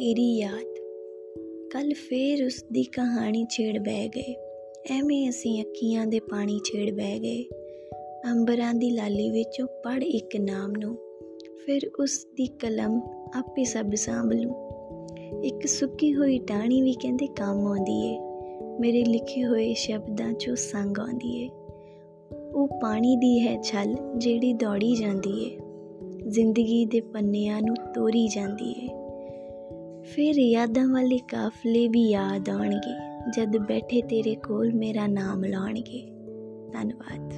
ਤੇਰੀ ਯਾਦ। ਕੱਲ ਫੇਰ ਉਸ ਦੀ ਕਹਾਣੀ ਛੇੜ ਬਹਿ ਗਏ। ਐਵੇਂ ਅਸੀਂ ਅੱਖੀਆਂ ਦੇ ਪਾਣੀ ਛੇੜ ਬਹਿ ਗਏ। ਅੰਬਰਾਂ ਦੀ ਲਾਲੀ ਵਿੱਚੋਂ ਪੜ ਇੱਕ ਨਾਮ ਨੂੰ। ਫਿਰ ਉਸ ਦੀ ਕਲਮ ਆਪੇ ਸਭ ਸਾਂਭ ਲੂੰ। ਇੱਕ ਸੁੱਕੀ ਹੋਈ ਟਾਹਣੀ ਵੀ ਕਹਿੰਦੇ ਕੰਮ ਆਉਂਦੀ ਏ। ਮੇਰੇ ਲਿਖੇ ਹੋਏ ਸ਼ਬਦਾਂ 'ਚੋਂ ਸੰਗ ਆਉਂਦੀ ਏ। ਉਹ ਪਾਣੀ ਦੀ ਹੈ ਛਲ ਜਿਹੜੀ ਦੌੜੀ ਜਾਂਦੀ ਏ। ਜ਼ਿੰਦਗੀ ਦੇ ਪੰਨਿਆਂ ਨੂੰ ਤੋਰੀ ਜਾਂਦੀ ਏ। ਫਿਰ ਯਾਦਾਂ ਵਾਲੇ ਕਾਫਲੇ ਵੀ ਯਾਦ ਆਉਣਗੇ। ਜਦ ਬੈਠੇ ਤੇਰੇ ਕੋਲ ਮੇਰਾ ਨਾਮ ਲਾਉਣਗੇ। ਧੰਨਵਾਦ।